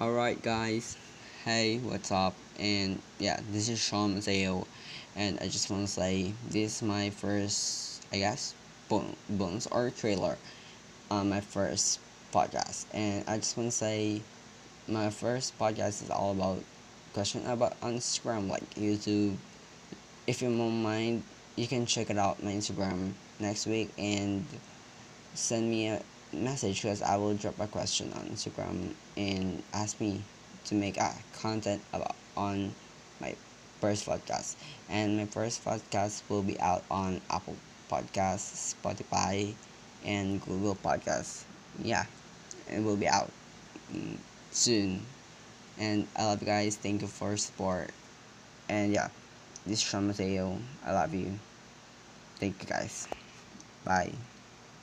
Alright guys, hey what's up? And yeah this is Sean Mateo. And I just want to say this is my first I guess bonus or trailer on my first podcast. And I just want to say my first podcast is all about question about Instagram like YouTube. If you don't mind you can check it out my Instagram next week and send me a message because I will drop a question on Instagram and ask me to make a content about on my first podcast. And my first podcast will be out on Apple Podcasts, Spotify, and Google Podcasts. Yeah, it will be out mm, soon. And I love you guys. Thank you for support. And yeah, this is Sean Mateo. I love you. Thank you guys. Bye.